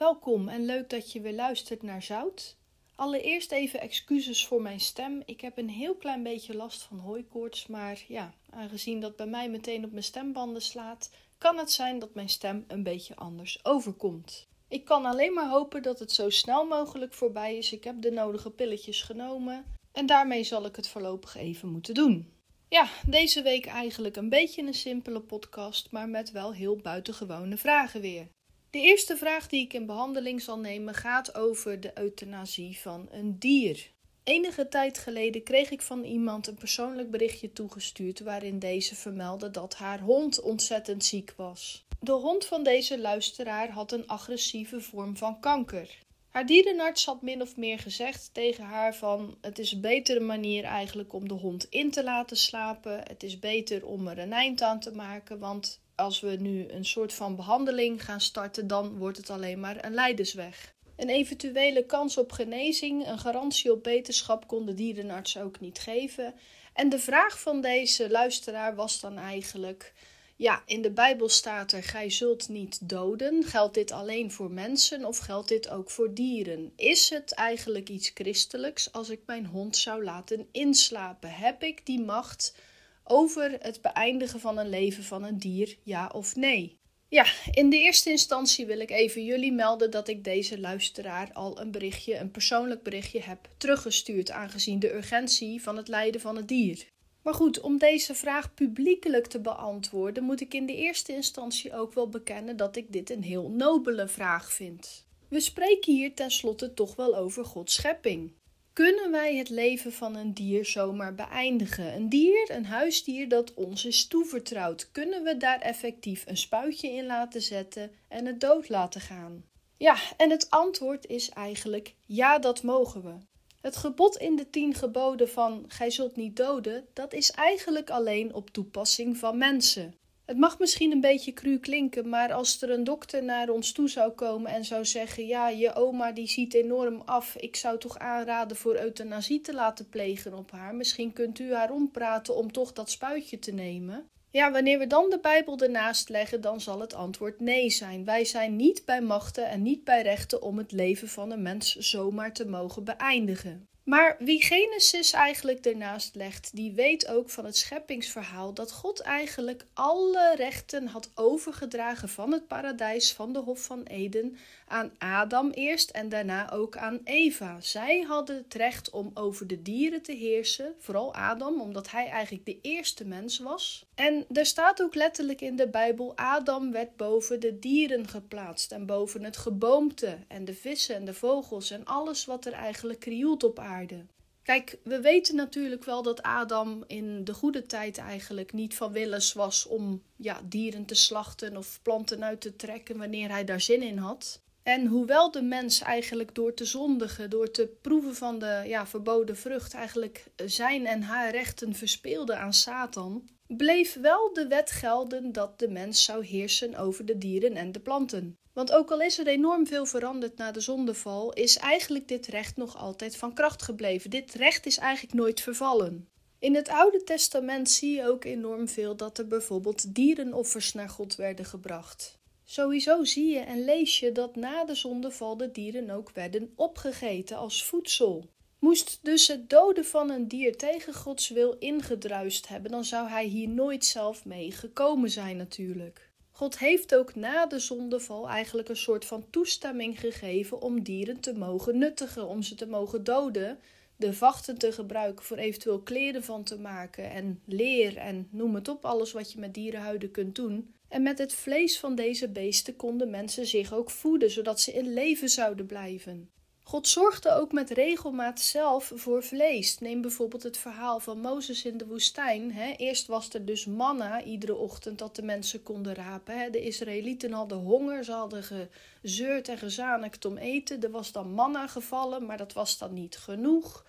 Welkom en leuk dat je weer luistert naar Zout. Allereerst even excuses voor mijn stem. Ik heb een heel klein beetje last van hooikoorts, maar ja, aangezien dat bij mij meteen op mijn stembanden slaat, kan het zijn dat mijn stem een beetje anders overkomt. Ik kan alleen maar hopen dat het zo snel mogelijk voorbij is. Ik heb de nodige pilletjes genomen en daarmee zal ik het voorlopig even moeten doen. Ja, deze week eigenlijk een beetje een simpele podcast, maar met wel heel buitengewone vragen weer. De eerste vraag die ik in behandeling zal nemen gaat over de euthanasie van een dier. Enige tijd geleden kreeg ik van iemand een persoonlijk berichtje toegestuurd waarin deze vermeldde dat haar hond ontzettend ziek was. De hond van deze luisteraar had een agressieve vorm van kanker. Haar dierenarts had min of meer gezegd tegen haar van het is een betere manier eigenlijk om de hond in te laten slapen. Het is beter om er een eind aan te maken, want als we nu een soort van behandeling gaan starten, dan wordt het alleen maar een leidersweg. Een eventuele kans op genezing, een garantie op beterschap kon de dierenarts ook niet geven. En de vraag van deze luisteraar was dan eigenlijk: ja, in de Bijbel staat er: Gij zult niet doden. Geldt dit alleen voor mensen of geldt dit ook voor dieren? Is het eigenlijk iets christelijks als ik mijn hond zou laten inslapen? Heb ik die macht over het beëindigen van een leven van een dier, ja of nee? Ja, in de eerste instantie wil ik even jullie melden dat ik deze luisteraar al een berichtje, een persoonlijk berichtje heb teruggestuurd, aangezien de urgentie van het lijden van het dier. Maar goed, om deze vraag publiekelijk te beantwoorden, moet ik in de eerste instantie ook wel bekennen dat ik dit een heel nobele vraag vind. We spreken hier tenslotte toch wel over Gods schepping. Kunnen wij het leven van een dier zomaar beëindigen? Een dier, een huisdier dat ons is toevertrouwd, kunnen we daar effectief een spuitje in laten zetten en het dood laten gaan? Ja, en het antwoord is eigenlijk ja, dat mogen we. Het gebod in de tien geboden van gij zult niet doden, dat is eigenlijk alleen op toepassing van mensen. Het mag misschien een beetje cru klinken, maar als er een dokter naar ons toe zou komen en zou zeggen: Ja, je oma die ziet enorm af, ik zou toch aanraden voor euthanasie te laten plegen op haar. Misschien kunt u haar ompraten om toch dat spuitje te nemen. Ja, wanneer we dan de Bijbel ernaast leggen, dan zal het antwoord nee zijn. Wij zijn niet bij machten en niet bij rechten om het leven van een mens zomaar te mogen beëindigen. Maar wie Genesis eigenlijk ernaast legt, die weet ook van het scheppingsverhaal dat God eigenlijk alle rechten had overgedragen van het paradijs, van de Hof van Eden, aan Adam eerst en daarna ook aan Eva. Zij hadden het recht om over de dieren te heersen, vooral Adam, omdat hij eigenlijk de eerste mens was. En er staat ook letterlijk in de Bijbel: Adam werd boven de dieren geplaatst en boven het geboomte en de vissen en de vogels en alles wat er eigenlijk krioelt op aarde. Kijk, we weten natuurlijk wel dat Adam in de goede tijd eigenlijk niet van willens was om ja, dieren te slachten of planten uit te trekken wanneer hij daar zin in had. En hoewel de mens eigenlijk door te zondigen, door te proeven van de ja, verboden vrucht, eigenlijk zijn en haar rechten verspeelde aan Satan, bleef wel de wet gelden dat de mens zou heersen over de dieren en de planten. Want ook al is er enorm veel veranderd na de zondeval, is eigenlijk dit recht nog altijd van kracht gebleven. Dit recht is eigenlijk nooit vervallen. In het Oude Testament zie je ook enorm veel dat er bijvoorbeeld dierenoffers naar God werden gebracht. Sowieso zie je en lees je dat na de zondeval de dieren ook werden opgegeten als voedsel. Moest dus het doden van een dier tegen Gods wil ingedruist hebben, dan zou hij hier nooit zelf mee gekomen zijn natuurlijk. God heeft ook na de zondeval eigenlijk een soort van toestemming gegeven om dieren te mogen nuttigen, om ze te mogen doden, de vachten te gebruiken voor eventueel kleren van te maken en leer en noem het op, alles wat je met dierenhuiden kunt doen. En met het vlees van deze beesten konden mensen zich ook voeden, zodat ze in leven zouden blijven. God zorgde ook met regelmaat zelf voor vlees. Neem bijvoorbeeld het verhaal van Mozes in de woestijn. Eerst was er dus manna iedere ochtend dat de mensen konden rapen. De Israëlieten hadden honger, ze hadden gezeurd en gezanikt om eten. Er was dan manna gevallen, maar dat was dan niet genoeg.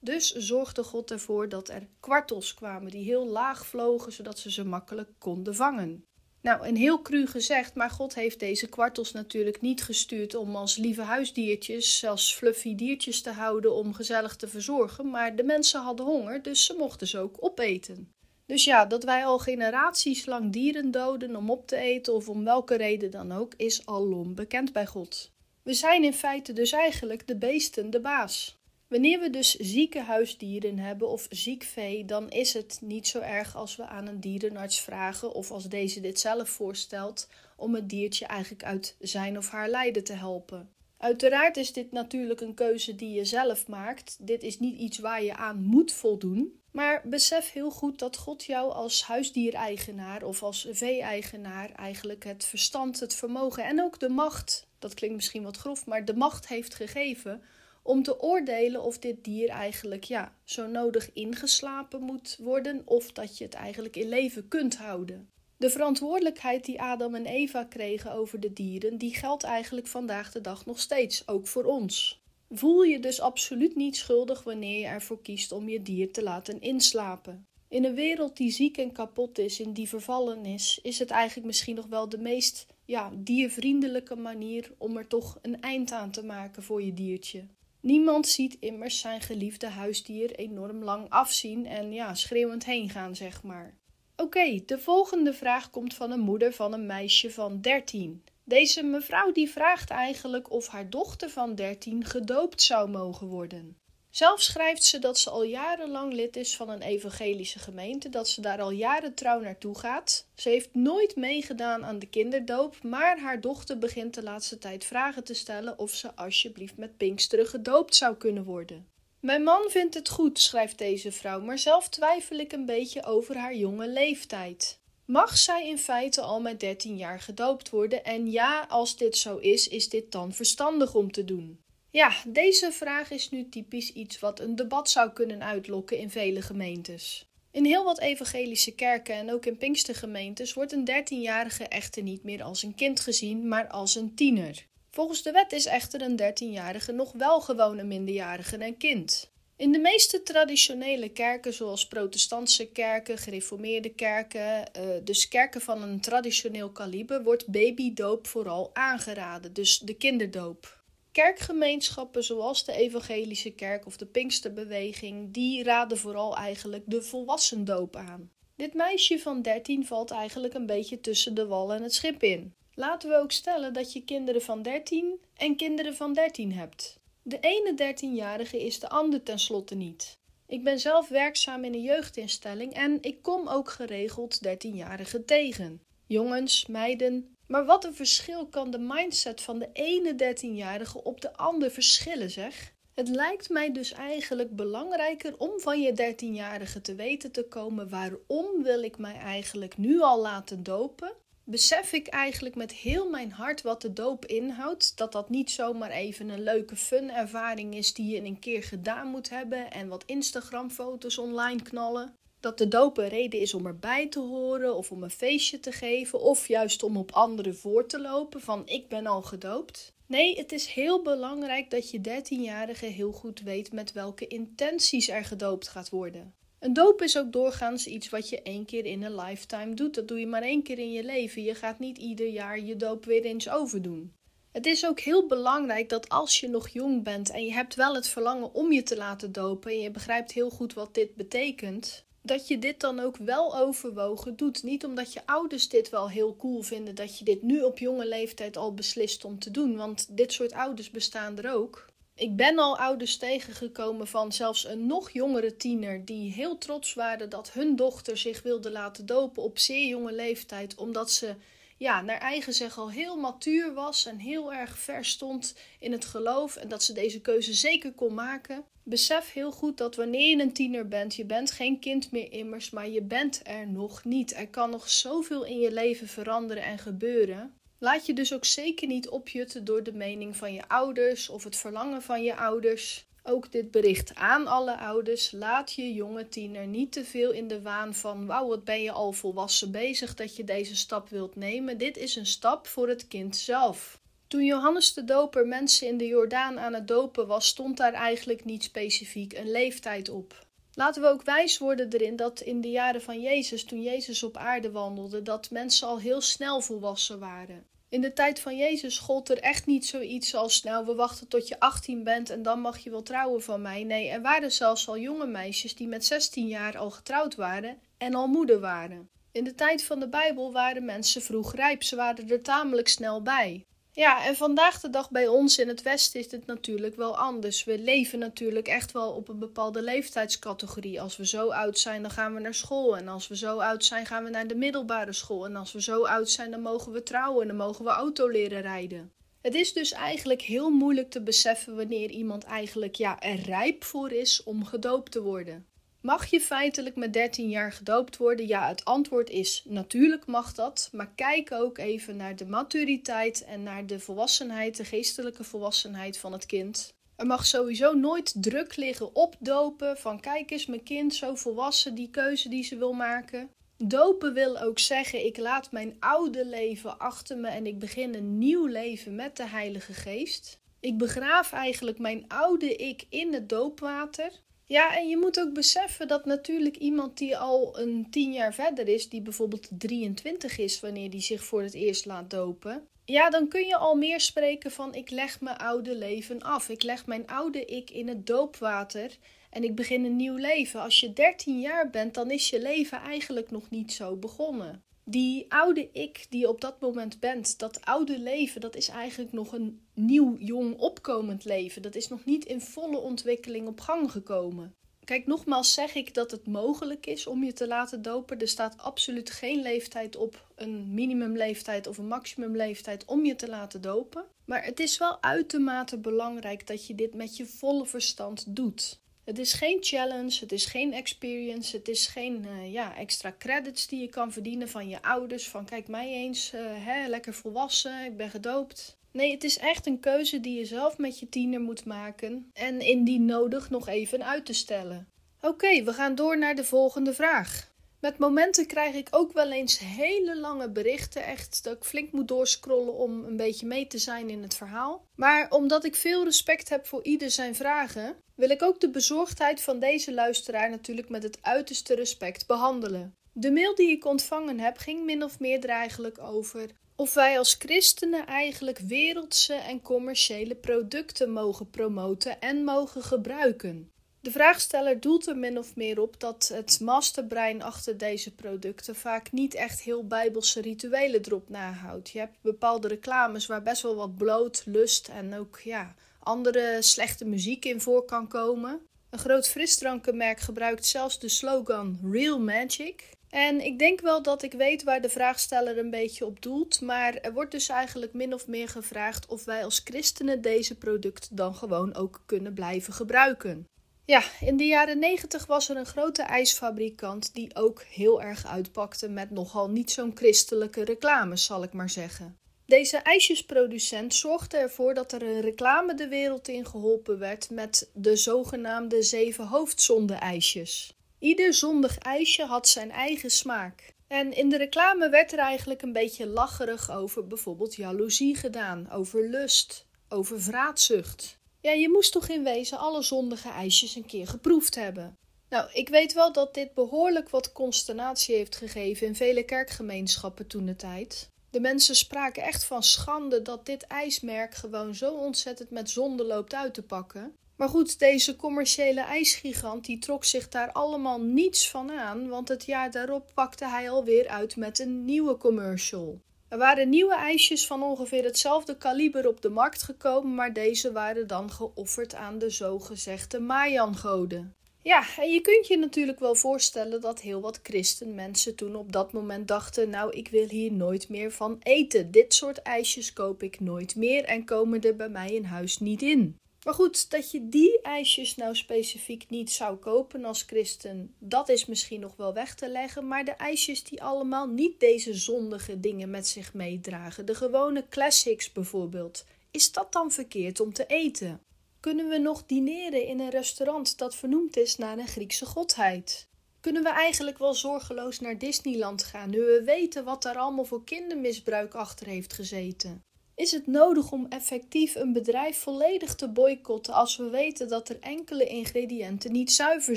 Dus zorgde God ervoor dat er kwartels kwamen die heel laag vlogen, zodat ze ze makkelijk konden vangen. Nou, een heel cru gezegd, maar God heeft deze kwartels natuurlijk niet gestuurd om als lieve huisdiertjes, als fluffy diertjes te houden om gezellig te verzorgen, maar de mensen hadden honger, dus ze mochten ze ook opeten. Dus ja, dat wij al generaties lang dieren doden om op te eten of om welke reden dan ook, is alom bekend bij God. We zijn in feite dus eigenlijk de beesten de baas. Wanneer we dus zieke huisdieren hebben of ziek vee, dan is het niet zo erg als we aan een dierenarts vragen of als deze dit zelf voorstelt om het diertje eigenlijk uit zijn of haar lijden te helpen. Uiteraard is dit natuurlijk een keuze die je zelf maakt. Dit is niet iets waar je aan moet voldoen. Maar besef heel goed dat God jou als huisdiereigenaar of als vee-eigenaar eigenlijk het verstand, het vermogen en ook de macht, dat klinkt misschien wat grof, maar de macht heeft gegeven om te oordelen of dit dier eigenlijk ja, zo nodig ingeslapen moet worden of dat je het eigenlijk in leven kunt houden. De verantwoordelijkheid die Adam en Eva kregen over de dieren, die geldt eigenlijk vandaag de dag nog steeds, ook voor ons. Voel je dus absoluut niet schuldig wanneer je ervoor kiest om je dier te laten inslapen. In een wereld die ziek en kapot is, in die vervallen is, is het eigenlijk misschien nog wel de meest ja, diervriendelijke manier om er toch een eind aan te maken voor je diertje. Niemand ziet immers zijn geliefde huisdier enorm lang afzien en ja, schreeuwend heen gaan, zeg maar. Oké, de volgende vraag komt van een moeder van een meisje van 13. Deze mevrouw die vraagt eigenlijk of haar dochter van 13 gedoopt zou mogen worden. Zelf schrijft ze dat ze al jarenlang lid is van een evangelische gemeente, dat ze daar al jaren trouw naartoe gaat. Ze heeft nooit meegedaan aan de kinderdoop, maar haar dochter begint de laatste tijd vragen te stellen of ze alsjeblieft met Pinksteren gedoopt zou kunnen worden. Mijn man vindt het goed, schrijft deze vrouw, maar zelf twijfel ik een beetje over haar jonge leeftijd. Mag zij in feite al met 13 jaar gedoopt worden? En ja, als dit zo is, is dit dan verstandig om te doen? Ja, deze vraag is nu typisch iets wat een debat zou kunnen uitlokken in vele gemeentes. In heel wat evangelische kerken en ook in Pinkstergemeentes wordt een 13-jarige echter niet meer als een kind gezien, maar als een tiener. Volgens de wet is echter een 13-jarige nog wel gewoon een minderjarige en kind. In de meeste traditionele kerken, zoals protestantse kerken, gereformeerde kerken, eh, dus kerken van een traditioneel kaliber, wordt babydoop vooral aangeraden, dus de kinderdoop. Kerkgemeenschappen zoals de Evangelische Kerk of de Pinksterbeweging, die raden vooral eigenlijk de volwassendoop aan. Dit meisje van 13 valt eigenlijk een beetje tussen de wal en het schip in. Laten we ook stellen dat je kinderen van 13 en kinderen van 13 hebt. De ene 13-jarige is de ander tenslotte niet. Ik ben zelf werkzaam in een jeugdinstelling en ik kom ook geregeld 13-jarigen tegen. Jongens, meiden. Maar wat een verschil kan de mindset van de ene 13-jarige op de ander verschillen, zeg? Het lijkt mij dus eigenlijk belangrijker om van je 13-jarige te weten te komen waarom wil ik mij eigenlijk nu al laten dopen besef ik eigenlijk met heel mijn hart wat de doop inhoudt. Dat dat niet zomaar even een leuke fun ervaring is die je in een keer gedaan moet hebben en wat Instagram foto's online knallen. Dat de doop een reden is om erbij te horen of om een feestje te geven of juist om op anderen voor te lopen van ik ben al gedoopt. Nee, het is heel belangrijk dat je 13-jarige heel goed weet met welke intenties er gedoopt gaat worden. Een doop is ook doorgaans iets wat je één keer in een lifetime doet. Dat doe je maar één keer in je leven. Je gaat niet ieder jaar je doop weer eens overdoen. Het is ook heel belangrijk dat als je nog jong bent en je hebt wel het verlangen om je te laten dopen en je begrijpt heel goed wat dit betekent, dat je dit dan ook wel overwogen doet. Niet omdat je ouders dit wel heel cool vinden dat je dit nu op jonge leeftijd al beslist om te doen, want dit soort ouders bestaan er ook. Ik ben al ouders tegengekomen van zelfs een nog jongere tiener die heel trots waren dat hun dochter zich wilde laten dopen op zeer jonge leeftijd, omdat ze ja, naar eigen zeg al heel matuur was en heel erg ver stond in het geloof en dat ze deze keuze zeker kon maken. Besef heel goed dat wanneer je een tiener bent, je bent geen kind meer immers, maar je bent er nog niet. Er kan nog zoveel in je leven veranderen en gebeuren. Laat je dus ook zeker niet opjutten door de mening van je ouders of het verlangen van je ouders. Ook dit bericht aan alle ouders: laat je jonge tiener niet te veel in de waan van wauw, wat ben je al volwassen bezig dat je deze stap wilt nemen. Dit is een stap voor het kind zelf. Toen Johannes de Doper mensen in de Jordaan aan het dopen was, stond daar eigenlijk niet specifiek een leeftijd op. Laten we ook wijs worden erin dat in de jaren van Jezus, toen Jezus op aarde wandelde, dat mensen al heel snel volwassen waren. In de tijd van Jezus gold er echt niet zoiets als, nou, we wachten tot je 18 bent en dan mag je wel trouwen van mij. Nee, er waren zelfs al jonge meisjes die met 16 jaar al getrouwd waren en al moeder waren. In de tijd van de Bijbel waren mensen vroeg rijp, ze waren er tamelijk snel bij. Ja, en vandaag de dag bij ons in het Westen is het natuurlijk wel anders. We leven natuurlijk echt wel op een bepaalde leeftijdscategorie. Als we zo oud zijn, dan gaan we naar school. En als we zo oud zijn, gaan we naar de middelbare school. En als we zo oud zijn, dan mogen we trouwen en dan mogen we auto leren rijden. Het is dus eigenlijk heel moeilijk te beseffen wanneer iemand eigenlijk ja, er rijp voor is om gedoopt te worden. Mag je feitelijk met 13 jaar gedoopt worden? Ja, het antwoord is natuurlijk mag dat. Maar kijk ook even naar de maturiteit en naar de volwassenheid, de geestelijke volwassenheid van het kind. Er mag sowieso nooit druk liggen op dopen van kijk eens mijn kind zo volwassen die keuze die ze wil maken. Dopen wil ook zeggen ik laat mijn oude leven achter me en ik begin een nieuw leven met de Heilige Geest. Ik begraaf eigenlijk mijn oude ik in het doopwater. Ja, en je moet ook beseffen dat natuurlijk iemand die al een tien jaar verder is, die bijvoorbeeld 23 is wanneer die zich voor het eerst laat dopen, ja, dan kun je al meer spreken van ik leg mijn oude leven af. Ik leg mijn oude ik in het doopwater en ik begin een nieuw leven. Als je 13 jaar bent, dan is je leven eigenlijk nog niet zo begonnen die oude ik die je op dat moment bent, dat oude leven, dat is eigenlijk nog een nieuw, jong, opkomend leven. Dat is nog niet in volle ontwikkeling op gang gekomen. Kijk, nogmaals zeg ik dat het mogelijk is om je te laten dopen. Er staat absoluut geen leeftijd op, een minimumleeftijd of een maximumleeftijd om je te laten dopen. Maar het is wel uitermate belangrijk dat je dit met je volle verstand doet. Het is geen challenge, het is geen experience, het is geen uh, ja, extra credits die je kan verdienen van je ouders. Van kijk mij eens, uh, hè, lekker volwassen, ik ben gedoopt. Nee, het is echt een keuze die je zelf met je tiener moet maken en indien nodig nog even uit te stellen. Oké, we gaan door naar de volgende vraag. Met momenten krijg ik ook wel eens hele lange berichten. Echt dat ik flink moet doorscrollen om een beetje mee te zijn in het verhaal. Maar omdat ik veel respect heb voor ieder zijn vragen, wil ik ook de bezorgdheid van deze luisteraar natuurlijk met het uiterste respect behandelen. De mail die ik ontvangen heb ging min of meer er eigenlijk over of wij als christenen eigenlijk wereldse en commerciële producten mogen promoten en mogen gebruiken. De vraagsteller doelt er min of meer op dat het masterbrein achter deze producten vaak niet echt heel bijbelse rituelen erop nahoudt. Je hebt bepaalde reclames waar best wel wat bloot, lust en ook ja, andere slechte muziek in voor kan komen. Een groot frisdrankenmerk gebruikt zelfs de slogan Real Magic. En ik denk wel dat ik weet waar de vraagsteller een beetje op doelt, maar er wordt dus eigenlijk min of meer gevraagd of wij als christenen deze producten dan gewoon ook kunnen blijven gebruiken. Ja, in de jaren 90 was er een grote ijsfabrikant die ook heel erg uitpakte met nogal niet zo'n christelijke reclames, zal ik maar zeggen. Deze ijsjesproducent zorgde ervoor dat er een reclame de wereld in geholpen werd met de zogenaamde zeven hoofdzonde-ijsjes. Ieder zondig ijsje had zijn eigen smaak. En in de reclame werd er eigenlijk een beetje lacherig over bijvoorbeeld jaloezie gedaan, over lust, over vraatzucht. Ja, je moest toch in wezen alle zondige ijsjes een keer geproefd hebben. Nou, ik weet wel dat dit behoorlijk wat consternatie heeft gegeven in vele kerkgemeenschappen toen de tijd. De mensen spraken echt van schande dat dit ijsmerk gewoon zo ontzettend met zonde loopt uit te pakken. Maar goed, deze commerciële ijsgigant die trok zich daar allemaal niets van aan, want het jaar daarop pakte hij alweer uit met een nieuwe commercial. Er waren nieuwe ijsjes van ongeveer hetzelfde kaliber op de markt gekomen, maar deze waren dan geofferd aan de zogezegde Mayan-goden. Ja, en je kunt je natuurlijk wel voorstellen dat heel wat christenmensen toen op dat moment dachten: Nou, ik wil hier nooit meer van eten. Dit soort ijsjes koop ik nooit meer en komen er bij mij in huis niet in. Maar goed, dat je die ijsjes nou specifiek niet zou kopen als christen, dat is misschien nog wel weg te leggen. Maar de ijsjes die allemaal niet deze zondige dingen met zich meedragen, de gewone classics bijvoorbeeld, is dat dan verkeerd om te eten? Kunnen we nog dineren in een restaurant dat vernoemd is naar een Griekse godheid? Kunnen we eigenlijk wel zorgeloos naar Disneyland gaan nu we weten wat daar allemaal voor kindermisbruik achter heeft gezeten? Is het nodig om effectief een bedrijf volledig te boycotten als we weten dat er enkele ingrediënten niet zuiver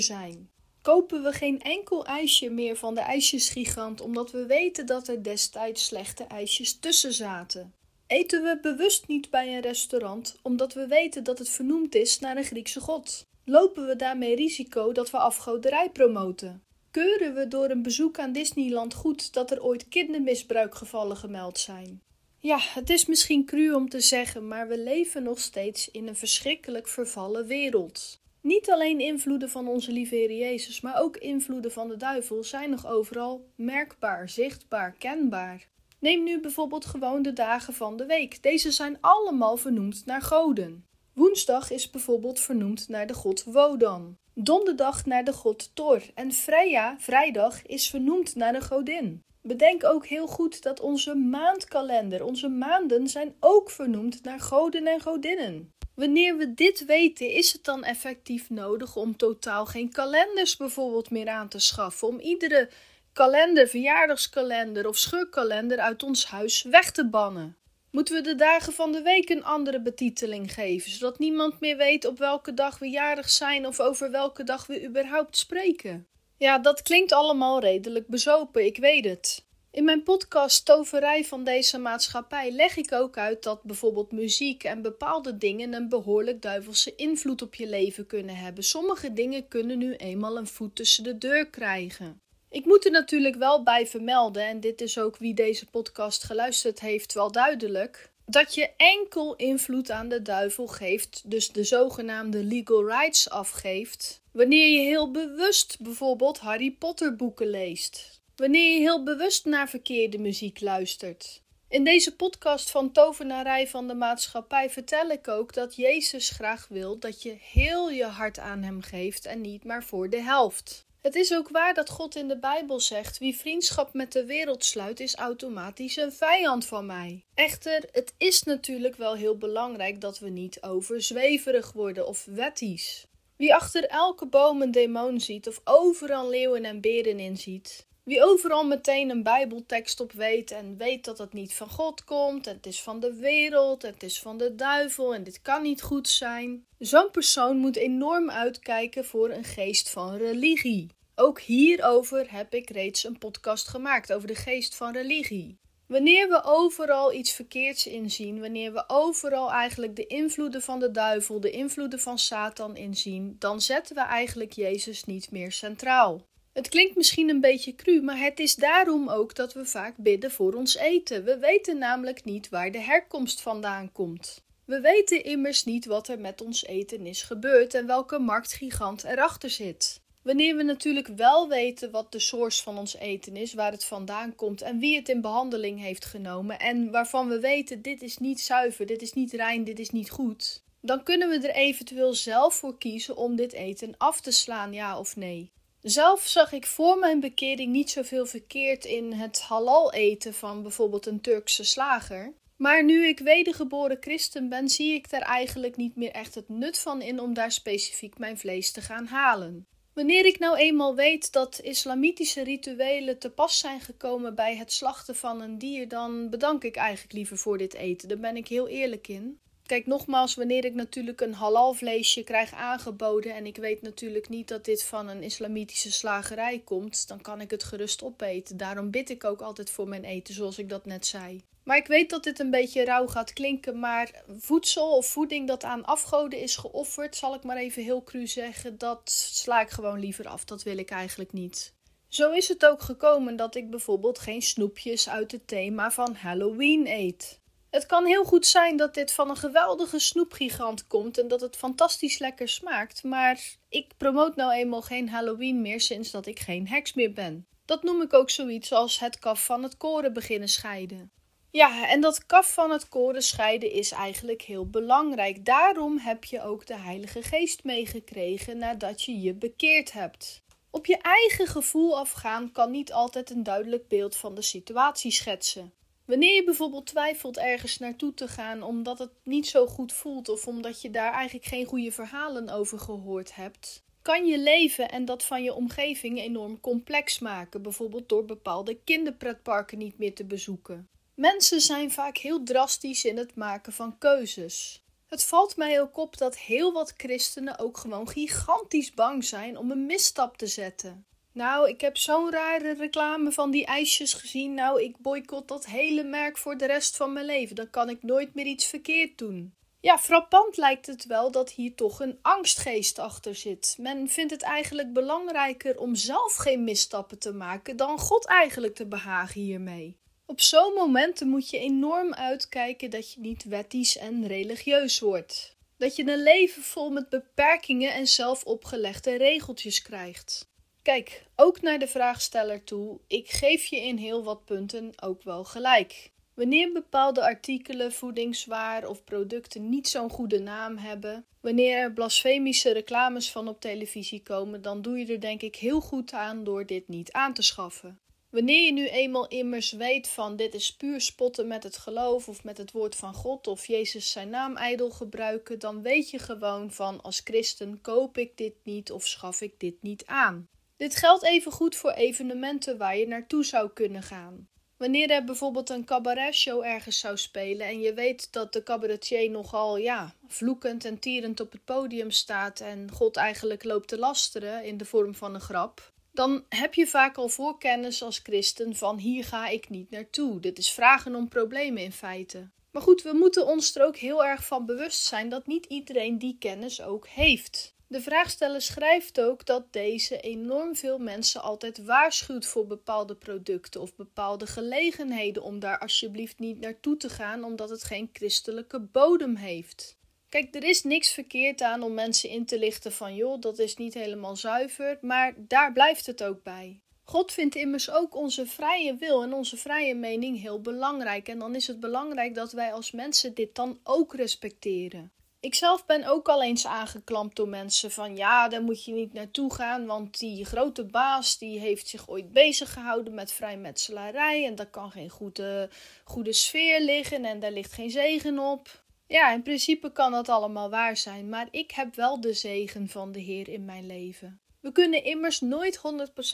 zijn? Kopen we geen enkel ijsje meer van de ijsjesgigant omdat we weten dat er destijds slechte ijsjes tussen zaten? Eten we bewust niet bij een restaurant omdat we weten dat het vernoemd is naar een Griekse god? Lopen we daarmee risico dat we afgoderij promoten? Keuren we door een bezoek aan Disneyland goed dat er ooit kindermisbruikgevallen gemeld zijn? Ja, het is misschien cru om te zeggen, maar we leven nog steeds in een verschrikkelijk vervallen wereld. Niet alleen invloeden van onze lieve Jezus, maar ook invloeden van de duivel zijn nog overal merkbaar, zichtbaar, kenbaar. Neem nu bijvoorbeeld gewoon de dagen van de week. Deze zijn allemaal vernoemd naar goden. Woensdag is bijvoorbeeld vernoemd naar de god Wodan. Donderdag naar de god Thor. En Freya, vrijdag, is vernoemd naar een godin. Bedenk ook heel goed dat onze maandkalender, onze maanden zijn ook vernoemd naar goden en godinnen. Wanneer we dit weten, is het dan effectief nodig om totaal geen kalenders bijvoorbeeld meer aan te schaffen? Om iedere kalender, verjaardagskalender of scheurkalender uit ons huis weg te bannen? Moeten we de dagen van de week een andere betiteling geven, zodat niemand meer weet op welke dag we jarig zijn of over welke dag we überhaupt spreken? Ja, dat klinkt allemaal redelijk bezopen, ik weet het. In mijn podcast Toverij van deze maatschappij leg ik ook uit dat bijvoorbeeld muziek en bepaalde dingen een behoorlijk duivelse invloed op je leven kunnen hebben. Sommige dingen kunnen nu eenmaal een voet tussen de deur krijgen. Ik moet er natuurlijk wel bij vermelden, en dit is ook wie deze podcast geluisterd heeft wel duidelijk, dat je enkel invloed aan de duivel geeft, dus de zogenaamde legal rights afgeeft, wanneer je heel bewust bijvoorbeeld Harry Potter boeken leest. Wanneer je heel bewust naar verkeerde muziek luistert. In deze podcast van Tovenarij van de Maatschappij vertel ik ook dat Jezus graag wil dat je heel je hart aan Hem geeft en niet maar voor de helft. Het is ook waar dat God in de Bijbel zegt: wie vriendschap met de wereld sluit, is automatisch een vijand van mij. Echter, het is natuurlijk wel heel belangrijk dat we niet overzweverig worden of wetties. Wie achter elke boom een demon ziet of overal leeuwen en beren in ziet, wie overal meteen een Bijbeltekst op weet en weet dat het niet van God komt, het is van de wereld, het is van de duivel en dit kan niet goed zijn. Zo'n persoon moet enorm uitkijken voor een geest van religie. Ook hierover heb ik reeds een podcast gemaakt over de geest van religie. Wanneer we overal iets verkeerds inzien, wanneer we overal eigenlijk de invloeden van de duivel, de invloeden van Satan inzien, dan zetten we eigenlijk Jezus niet meer centraal. Het klinkt misschien een beetje cru, maar het is daarom ook dat we vaak bidden voor ons eten. We weten namelijk niet waar de herkomst vandaan komt. We weten immers niet wat er met ons eten is gebeurd en welke marktgigant erachter zit. Wanneer we natuurlijk wel weten wat de source van ons eten is, waar het vandaan komt en wie het in behandeling heeft genomen en waarvan we weten dit is niet zuiver, dit is niet rein, dit is niet goed, dan kunnen we er eventueel zelf voor kiezen om dit eten af te slaan, ja of nee. Zelf zag ik voor mijn bekering niet zoveel verkeerd in het halal eten van bijvoorbeeld een Turkse slager. Maar nu ik wedergeboren christen ben, zie ik daar eigenlijk niet meer echt het nut van in om daar specifiek mijn vlees te gaan halen. Wanneer ik nou eenmaal weet dat islamitische rituelen te pas zijn gekomen bij het slachten van een dier, dan bedank ik eigenlijk liever voor dit eten. Daar ben ik heel eerlijk in. Kijk, nogmaals, wanneer ik natuurlijk een halal vleesje krijg aangeboden en ik weet natuurlijk niet dat dit van een islamitische slagerij komt, dan kan ik het gerust opeten. Daarom bid ik ook altijd voor mijn eten, zoals ik dat net zei. Maar ik weet dat dit een beetje rauw gaat klinken, maar voedsel of voeding dat aan afgoden is geofferd, zal ik maar even heel cru zeggen, dat sla ik gewoon liever af. Dat wil ik eigenlijk niet. Zo is het ook gekomen dat ik bijvoorbeeld geen snoepjes uit het thema van Halloween eet. Het kan heel goed zijn dat dit van een geweldige snoepgigant komt en dat het fantastisch lekker smaakt, maar ik promoot nou eenmaal geen Halloween meer sinds dat ik geen heks meer ben. Dat noem ik ook zoiets als het kaf van het koren beginnen scheiden. Ja, en dat kaf van het koren scheiden is eigenlijk heel belangrijk. Daarom heb je ook de Heilige Geest meegekregen nadat je je bekeerd hebt. Op je eigen gevoel afgaan kan niet altijd een duidelijk beeld van de situatie schetsen. Wanneer je bijvoorbeeld twijfelt ergens naartoe te gaan omdat het niet zo goed voelt of omdat je daar eigenlijk geen goede verhalen over gehoord hebt, kan je leven en dat van je omgeving enorm complex maken, bijvoorbeeld door bepaalde kinderpretparken niet meer te bezoeken. Mensen zijn vaak heel drastisch in het maken van keuzes. Het valt mij ook op dat heel wat christenen ook gewoon gigantisch bang zijn om een misstap te zetten. Nou, ik heb zo'n rare reclame van die ijsjes gezien. Nou, ik boycott dat hele merk voor de rest van mijn leven. Dan kan ik nooit meer iets verkeerd doen. Ja, frappant lijkt het wel dat hier toch een angstgeest achter zit. Men vindt het eigenlijk belangrijker om zelf geen misstappen te maken dan God eigenlijk te behagen hiermee. Op zo'n momenten moet je enorm uitkijken dat je niet wettisch en religieus wordt. Dat je een leven vol met beperkingen en zelf opgelegde regeltjes krijgt. Kijk, ook naar de vraagsteller toe, ik geef je in heel wat punten ook wel gelijk. Wanneer bepaalde artikelen, voedingswaar of producten niet zo'n goede naam hebben, wanneer er blasfemische reclames van op televisie komen, dan doe je er denk ik heel goed aan door dit niet aan te schaffen. Wanneer je nu eenmaal immers weet van dit is puur spotten met het geloof of met het woord van God of Jezus zijn naam ijdel gebruiken, dan weet je gewoon van als christen koop ik dit niet of schaf ik dit niet aan. Dit geldt even goed voor evenementen waar je naartoe zou kunnen gaan. Wanneer er bijvoorbeeld een cabaretshow ergens zou spelen en je weet dat de cabaretier nogal ja, vloekend en tierend op het podium staat en God eigenlijk loopt te lasteren in de vorm van een grap, dan heb je vaak al voorkennis als christen van hier ga ik niet naartoe. Dit is vragen om problemen in feite. Maar goed, we moeten ons er ook heel erg van bewust zijn dat niet iedereen die kennis ook heeft. De vraagsteller schrijft ook dat deze enorm veel mensen altijd waarschuwt voor bepaalde producten of bepaalde gelegenheden om daar alsjeblieft niet naartoe te gaan omdat het geen christelijke bodem heeft. Kijk, er is niks verkeerd aan om mensen in te lichten van joh, dat is niet helemaal zuiver, maar daar blijft het ook bij. God vindt immers ook onze vrije wil en onze vrije mening heel belangrijk. En dan is het belangrijk dat wij als mensen dit dan ook respecteren. Ik zelf ben ook al eens aangeklampt door mensen van ja, daar moet je niet naartoe gaan, want die grote baas die heeft zich ooit bezig gehouden met vrijmetselarij en daar kan geen goede, goede sfeer liggen en daar ligt geen zegen op. Ja, in principe kan dat allemaal waar zijn, maar ik heb wel de zegen van de Heer in mijn leven. We kunnen immers nooit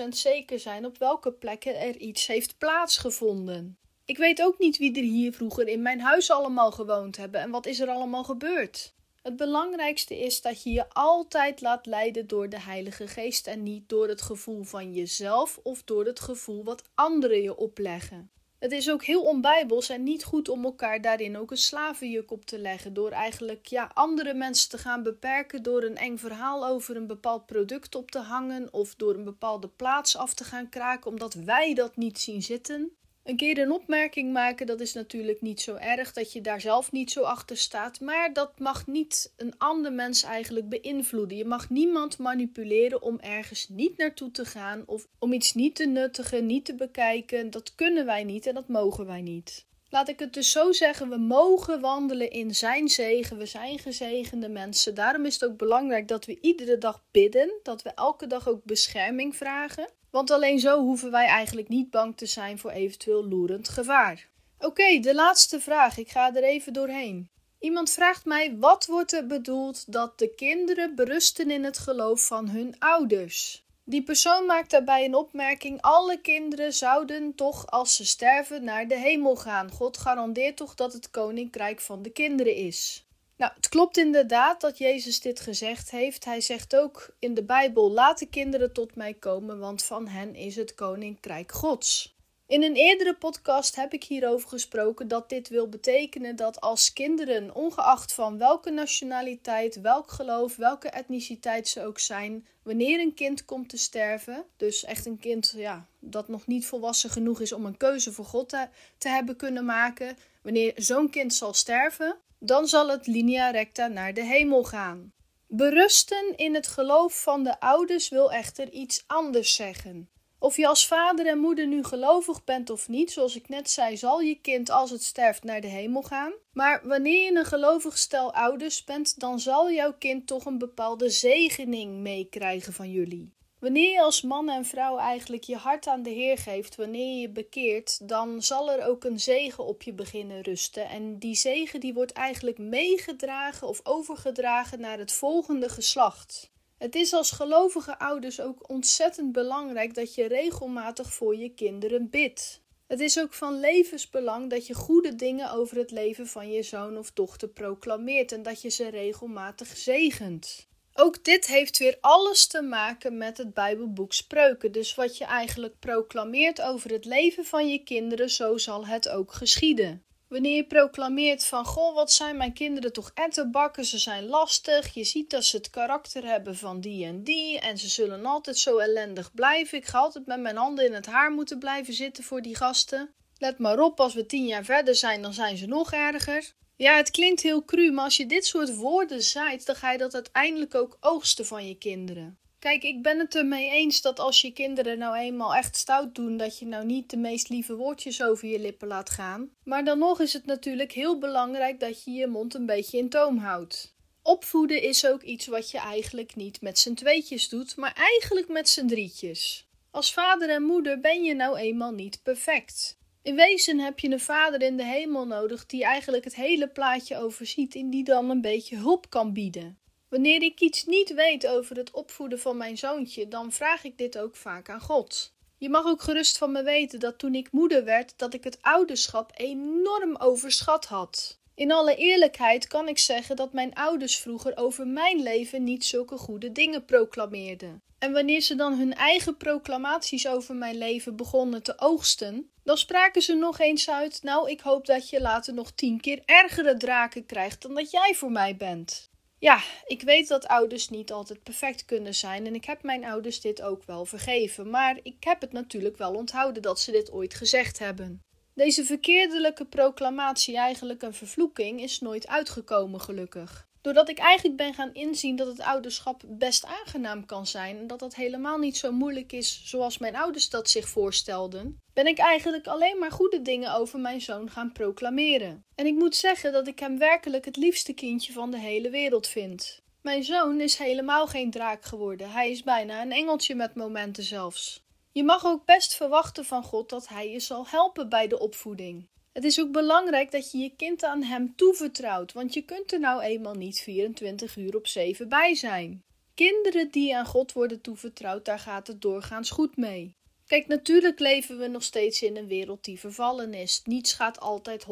100% zeker zijn op welke plekken er iets heeft plaatsgevonden. Ik weet ook niet wie er hier vroeger in mijn huis allemaal gewoond hebben en wat is er allemaal gebeurd. Het belangrijkste is dat je je altijd laat leiden door de Heilige Geest en niet door het gevoel van jezelf of door het gevoel wat anderen je opleggen. Het is ook heel onbijbels en niet goed om elkaar daarin ook een slavenjuk op te leggen. Door eigenlijk ja, andere mensen te gaan beperken door een eng verhaal over een bepaald product op te hangen. Of door een bepaalde plaats af te gaan kraken omdat wij dat niet zien zitten. Een keer een opmerking maken, dat is natuurlijk niet zo erg dat je daar zelf niet zo achter staat, maar dat mag niet een ander mens eigenlijk beïnvloeden. Je mag niemand manipuleren om ergens niet naartoe te gaan of om iets niet te nuttigen, niet te bekijken. Dat kunnen wij niet en dat mogen wij niet. Laat ik het dus zo zeggen, we mogen wandelen in zijn zegen. We zijn gezegende mensen. Daarom is het ook belangrijk dat we iedere dag bidden, dat we elke dag ook bescherming vragen. Want alleen zo hoeven wij eigenlijk niet bang te zijn voor eventueel loerend gevaar. Oké, de laatste vraag. Ik ga er even doorheen. Iemand vraagt mij: wat wordt er bedoeld dat de kinderen berusten in het geloof van hun ouders? Die persoon maakt daarbij een opmerking: alle kinderen zouden toch als ze sterven naar de hemel gaan. God garandeert toch dat het koninkrijk van de kinderen is. Nou, het klopt inderdaad dat Jezus dit gezegd heeft. Hij zegt ook in de Bijbel: Laat de kinderen tot mij komen, want van hen is het koninkrijk Gods. In een eerdere podcast heb ik hierover gesproken dat dit wil betekenen dat als kinderen, ongeacht van welke nationaliteit, welk geloof, welke etniciteit ze ook zijn, wanneer een kind komt te sterven, dus echt een kind ja, dat nog niet volwassen genoeg is om een keuze voor God te, te hebben kunnen maken, wanneer zo'n kind zal sterven, dan zal het linea recta naar de hemel gaan. Berusten in het geloof van de ouders wil echter iets anders zeggen. Of je als vader en moeder nu gelovig bent of niet, zoals ik net zei, zal je kind als het sterft naar de hemel gaan. Maar wanneer je een gelovig stel ouders bent, dan zal jouw kind toch een bepaalde zegening meekrijgen van jullie. Wanneer je als man en vrouw eigenlijk je hart aan de Heer geeft, wanneer je je bekeert, dan zal er ook een zegen op je beginnen rusten. En die zegen die wordt eigenlijk meegedragen of overgedragen naar het volgende geslacht. Het is als gelovige ouders ook ontzettend belangrijk dat je regelmatig voor je kinderen bidt. Het is ook van levensbelang dat je goede dingen over het leven van je zoon of dochter proclameert en dat je ze regelmatig zegent. Ook dit heeft weer alles te maken met het Bijbelboek Spreuken. Dus wat je eigenlijk proclameert over het leven van je kinderen, zo zal het ook geschieden. Wanneer je proclameert van goh, wat zijn mijn kinderen toch etterbakken, ze zijn lastig, je ziet dat ze het karakter hebben van die en die en ze zullen altijd zo ellendig blijven. Ik ga altijd met mijn handen in het haar moeten blijven zitten voor die gasten. Let maar op, als we tien jaar verder zijn, dan zijn ze nog erger. Ja, het klinkt heel cru, maar als je dit soort woorden zaait, dan ga je dat uiteindelijk ook oogsten van je kinderen. Kijk, ik ben het ermee eens dat als je kinderen nou eenmaal echt stout doen, dat je nou niet de meest lieve woordjes over je lippen laat gaan. Maar dan nog is het natuurlijk heel belangrijk dat je je mond een beetje in toom houdt. Opvoeden is ook iets wat je eigenlijk niet met z'n tweetjes doet, maar eigenlijk met z'n drietjes. Als vader en moeder ben je nou eenmaal niet perfect. In wezen heb je een vader in de hemel nodig die eigenlijk het hele plaatje overziet en die dan een beetje hulp kan bieden. Wanneer ik iets niet weet over het opvoeden van mijn zoontje, dan vraag ik dit ook vaak aan God. Je mag ook gerust van me weten dat toen ik moeder werd, dat ik het ouderschap enorm overschat had. In alle eerlijkheid kan ik zeggen dat mijn ouders vroeger over mijn leven niet zulke goede dingen proclameerden. En wanneer ze dan hun eigen proclamaties over mijn leven begonnen te oogsten, dan spraken ze nog eens uit: Nou, ik hoop dat je later nog tien keer ergere draken krijgt dan dat jij voor mij bent. Ja, ik weet dat ouders niet altijd perfect kunnen zijn en ik heb mijn ouders dit ook wel vergeven, maar ik heb het natuurlijk wel onthouden dat ze dit ooit gezegd hebben. Deze verkeerdelijke proclamatie, eigenlijk een vervloeking, is nooit uitgekomen, gelukkig. Doordat ik eigenlijk ben gaan inzien dat het ouderschap best aangenaam kan zijn en dat dat helemaal niet zo moeilijk is zoals mijn ouders dat zich voorstelden, ben ik eigenlijk alleen maar goede dingen over mijn zoon gaan proclameren. En ik moet zeggen dat ik hem werkelijk het liefste kindje van de hele wereld vind. Mijn zoon is helemaal geen draak geworden. Hij is bijna een engeltje met momenten zelfs. Je mag ook best verwachten van God dat Hij je zal helpen bij de opvoeding. Het is ook belangrijk dat je je kind aan Hem toevertrouwt, want je kunt er nou eenmaal niet 24 uur op 7 bij zijn. Kinderen die aan God worden toevertrouwd, daar gaat het doorgaans goed mee. Kijk, natuurlijk leven we nog steeds in een wereld die vervallen is. Niets gaat altijd 100%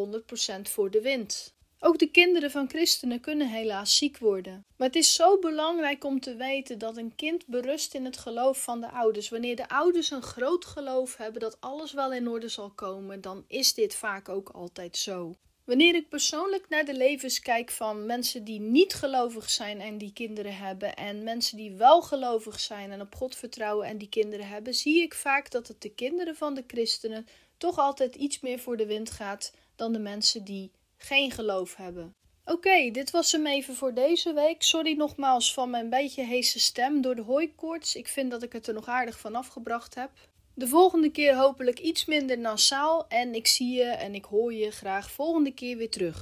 voor de wind. Ook de kinderen van christenen kunnen helaas ziek worden. Maar het is zo belangrijk om te weten dat een kind berust in het geloof van de ouders. Wanneer de ouders een groot geloof hebben dat alles wel in orde zal komen, dan is dit vaak ook altijd zo. Wanneer ik persoonlijk naar de levens kijk van mensen die niet gelovig zijn en die kinderen hebben, en mensen die wel gelovig zijn en op God vertrouwen en die kinderen hebben, zie ik vaak dat het de kinderen van de christenen toch altijd iets meer voor de wind gaat dan de mensen die geen geloof hebben. Oké, dit was hem even voor deze week. Sorry nogmaals van mijn beetje heese stem door de hooikoorts. Ik vind dat ik het er nog aardig van afgebracht heb. De volgende keer hopelijk iets minder nasaal en ik zie je en ik hoor je graag volgende keer weer terug.